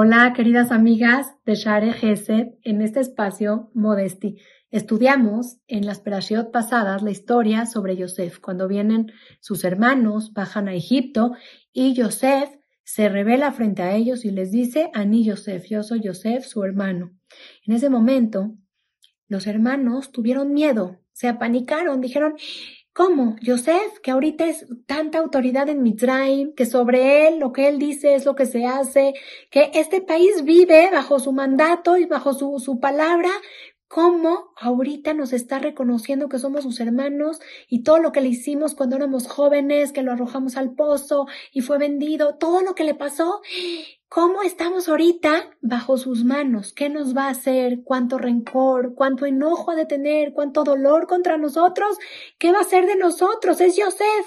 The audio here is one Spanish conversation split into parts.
Hola, queridas amigas de Share Gesed, en este espacio Modesti. Estudiamos en las Perashiot pasadas la historia sobre Yosef, cuando vienen sus hermanos, bajan a Egipto y Yosef se revela frente a ellos y les dice, Ani Yosef, yo soy Yosef, su hermano. En ese momento, los hermanos tuvieron miedo, se apanicaron, dijeron, ¿Cómo? Yosef, que ahorita es tanta autoridad en Mitzrayim, que sobre él lo que él dice es lo que se hace, que este país vive bajo su mandato y bajo su, su palabra, cómo ahorita nos está reconociendo que somos sus hermanos y todo lo que le hicimos cuando éramos jóvenes, que lo arrojamos al pozo y fue vendido, todo lo que le pasó, ¿Cómo estamos ahorita bajo sus manos? ¿Qué nos va a hacer? ¿Cuánto rencor? ¿Cuánto enojo ha de tener? ¿Cuánto dolor contra nosotros? ¿Qué va a hacer de nosotros? Es Yosef.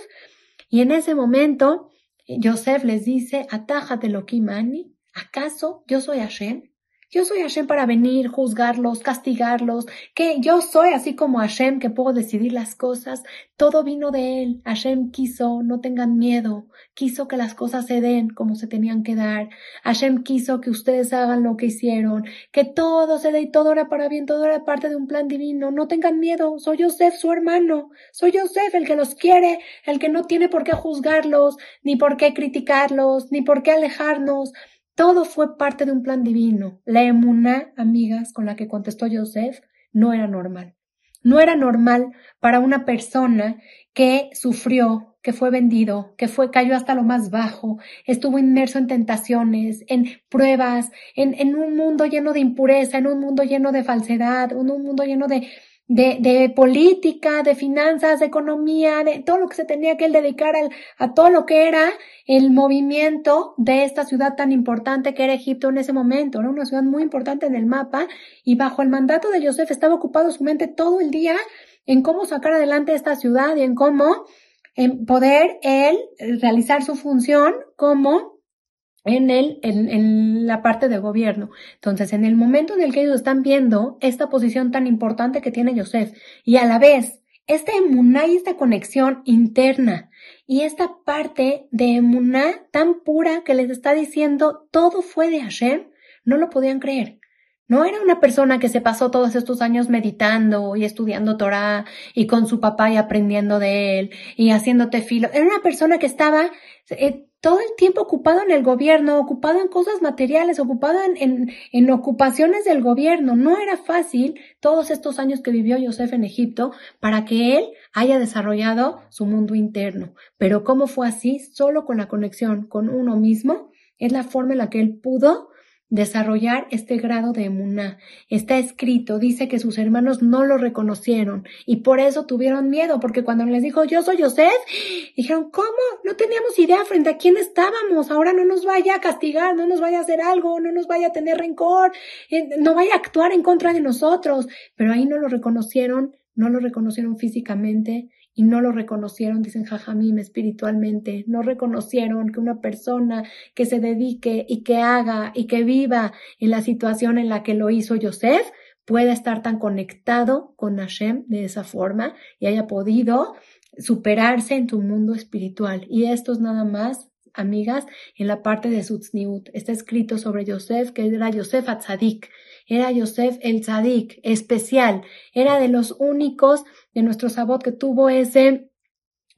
Y en ese momento, Yosef les dice, atájate lo kimani. ¿Acaso yo soy Hashem? Yo soy Hashem para venir, juzgarlos, castigarlos, que yo soy así como Hashem que puedo decidir las cosas. Todo vino de él. Hashem quiso, no tengan miedo. Quiso que las cosas se den como se tenían que dar. Hashem quiso que ustedes hagan lo que hicieron, que todo se dé y todo era para bien, todo era parte de un plan divino. No tengan miedo. Soy Yosef, su hermano. Soy Yosef, el que los quiere, el que no tiene por qué juzgarlos, ni por qué criticarlos, ni por qué alejarnos. Todo fue parte de un plan divino. La emuná, amigas, con la que contestó Joseph, no era normal. No era normal para una persona que sufrió, que fue vendido, que fue, cayó hasta lo más bajo, estuvo inmerso en tentaciones, en pruebas, en, en un mundo lleno de impureza, en un mundo lleno de falsedad, en un mundo lleno de, de, de, política, de finanzas, de economía, de todo lo que se tenía que él dedicar al, a todo lo que era el movimiento de esta ciudad tan importante que era Egipto en ese momento. Era una ciudad muy importante en el mapa y bajo el mandato de Joseph estaba ocupado su mente todo el día en cómo sacar adelante esta ciudad y en cómo en poder él realizar su función como en, el, en, en, la parte de gobierno. Entonces, en el momento en el que ellos están viendo esta posición tan importante que tiene Joseph y a la vez esta emuná y esta conexión interna y esta parte de emuná tan pura que les está diciendo todo fue de Hashem, no lo podían creer. No era una persona que se pasó todos estos años meditando y estudiando Torah y con su papá y aprendiendo de él y haciendo tefilo. Era una persona que estaba eh, todo el tiempo ocupado en el gobierno, ocupado en cosas materiales, ocupado en, en, ocupaciones del gobierno. No era fácil todos estos años que vivió Joseph en Egipto para que él haya desarrollado su mundo interno. Pero ¿cómo fue así? Solo con la conexión con uno mismo es la forma en la que él pudo desarrollar este grado de emuná. Está escrito, dice que sus hermanos no lo reconocieron y por eso tuvieron miedo, porque cuando les dijo yo soy Joseph, dijeron, ¿cómo? No teníamos idea frente a quién estábamos, ahora no nos vaya a castigar, no nos vaya a hacer algo, no nos vaya a tener rencor, eh, no vaya a actuar en contra de nosotros, pero ahí no lo reconocieron, no lo reconocieron físicamente y no lo reconocieron, dicen Jajamim espiritualmente, no reconocieron que una persona que se dedique y que haga y que viva en la situación en la que lo hizo Yosef pueda estar tan conectado con Hashem de esa forma y haya podido superarse en tu mundo espiritual. Y esto es nada más amigas, en la parte de Sutzniut. Está escrito sobre Yosef, que era Yosef Atzadik. Era Yosef el Tzadik, especial. Era de los únicos de nuestro sabot que tuvo ese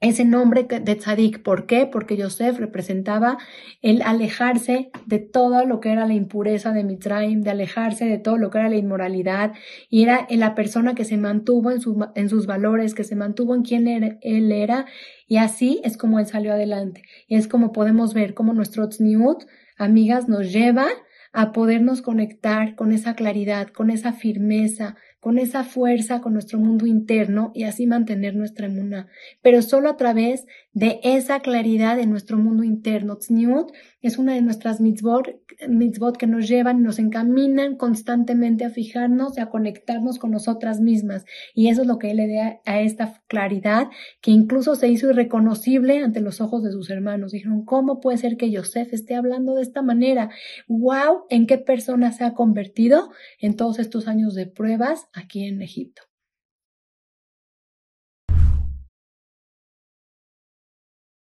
ese nombre de tzadik. ¿Por qué? Porque Yosef representaba el alejarse de todo lo que era la impureza de Mitraim, de alejarse de todo lo que era la inmoralidad, y era la persona que se mantuvo en, sus valores, que se mantuvo en quien él era, y así es como él salió adelante. Y es como podemos ver cómo nuestro tzniut, amigas, nos lleva a podernos conectar con esa claridad, con esa firmeza, con esa fuerza, con nuestro mundo interno y así mantener nuestra emuna. Pero solo a través de esa claridad en nuestro mundo interno. Tzniut es una de nuestras mitzvot, mitzvot que nos llevan nos encaminan constantemente a fijarnos y a conectarnos con nosotras mismas. Y eso es lo que él le da a esta claridad que incluso se hizo irreconocible ante los ojos de sus hermanos. Dijeron, ¿cómo puede ser que Yosef esté hablando de esta manera? ¡Wow! ¿En qué persona se ha convertido en todos estos años de pruebas aquí en Egipto?